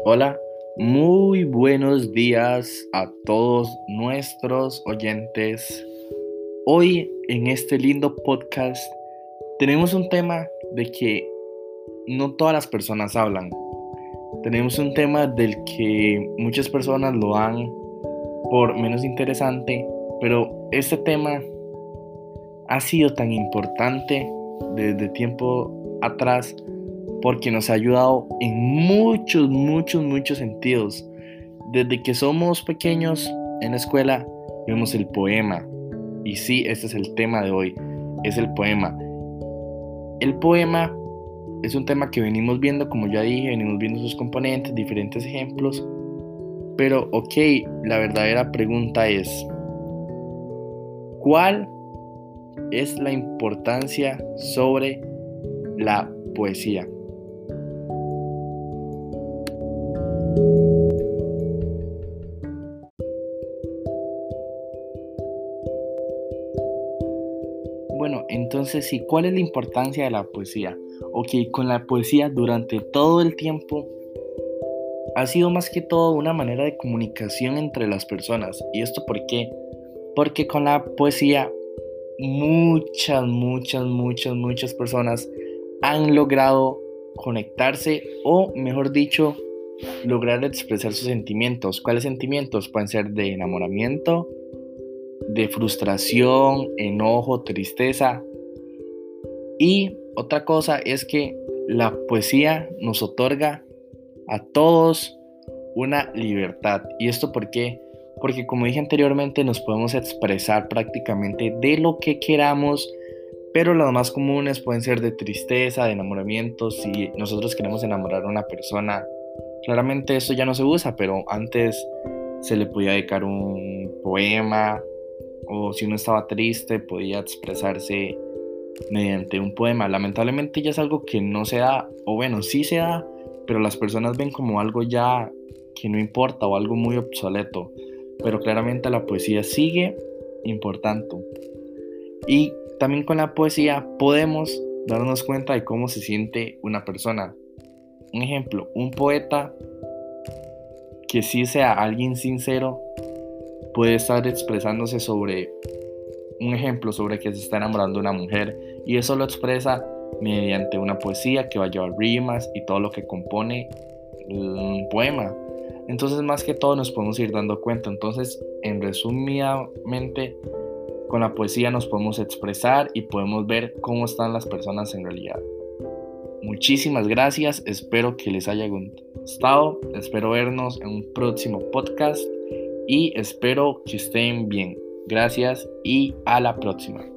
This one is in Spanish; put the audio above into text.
Hola, muy buenos días a todos nuestros oyentes. Hoy en este lindo podcast tenemos un tema de que no todas las personas hablan. Tenemos un tema del que muchas personas lo dan por menos interesante, pero este tema ha sido tan importante desde tiempo atrás porque nos ha ayudado en muchos, muchos, muchos sentidos. Desde que somos pequeños en la escuela vemos el poema. Y sí, este es el tema de hoy, es el poema. El poema es un tema que venimos viendo, como ya dije, venimos viendo sus componentes, diferentes ejemplos. Pero, ok, la verdadera pregunta es, ¿cuál es la importancia sobre la poesía? Bueno, entonces sí, ¿cuál es la importancia de la poesía? Ok, con la poesía durante todo el tiempo ha sido más que todo una manera de comunicación entre las personas. ¿Y esto por qué? Porque con la poesía muchas, muchas, muchas, muchas personas han logrado conectarse o, mejor dicho, lograr expresar sus sentimientos. ¿Cuáles sentimientos? Pueden ser de enamoramiento, de frustración, enojo, tristeza. Y otra cosa es que la poesía nos otorga a todos una libertad. ¿Y esto por qué? Porque como dije anteriormente nos podemos expresar prácticamente de lo que queramos, pero las más comunes pueden ser de tristeza, de enamoramiento. Si nosotros queremos enamorar a una persona, claramente esto ya no se usa, pero antes se le podía dedicar un poema o si uno estaba triste podía expresarse mediante un poema. Lamentablemente ya es algo que no se da, o bueno, sí se da, pero las personas ven como algo ya que no importa o algo muy obsoleto. Pero claramente la poesía sigue importante. Y también con la poesía podemos darnos cuenta de cómo se siente una persona. Un ejemplo, un poeta que sí sea alguien sincero puede estar expresándose sobre un ejemplo sobre que se está enamorando una mujer y eso lo expresa mediante una poesía que va a llevar rimas y todo lo que compone un poema. Entonces más que todo nos podemos ir dando cuenta. Entonces, en resumidamente, con la poesía nos podemos expresar y podemos ver cómo están las personas en realidad. Muchísimas gracias, espero que les haya gustado, espero vernos en un próximo podcast y espero que estén bien. Gracias y a la próxima.